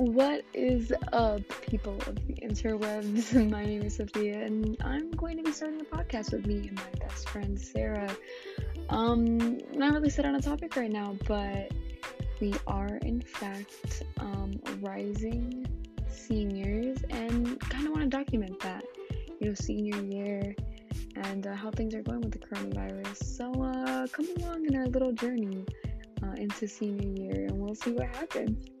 What is up, people of the interwebs? My name is Sophia, and I'm going to be starting a podcast with me and my best friend Sarah. Um, not really set on a topic right now, but we are in fact um, rising seniors, and kind of want to document that, you know, senior year and uh, how things are going with the coronavirus. So, uh, come along in our little journey uh, into senior year, and we'll see what happens.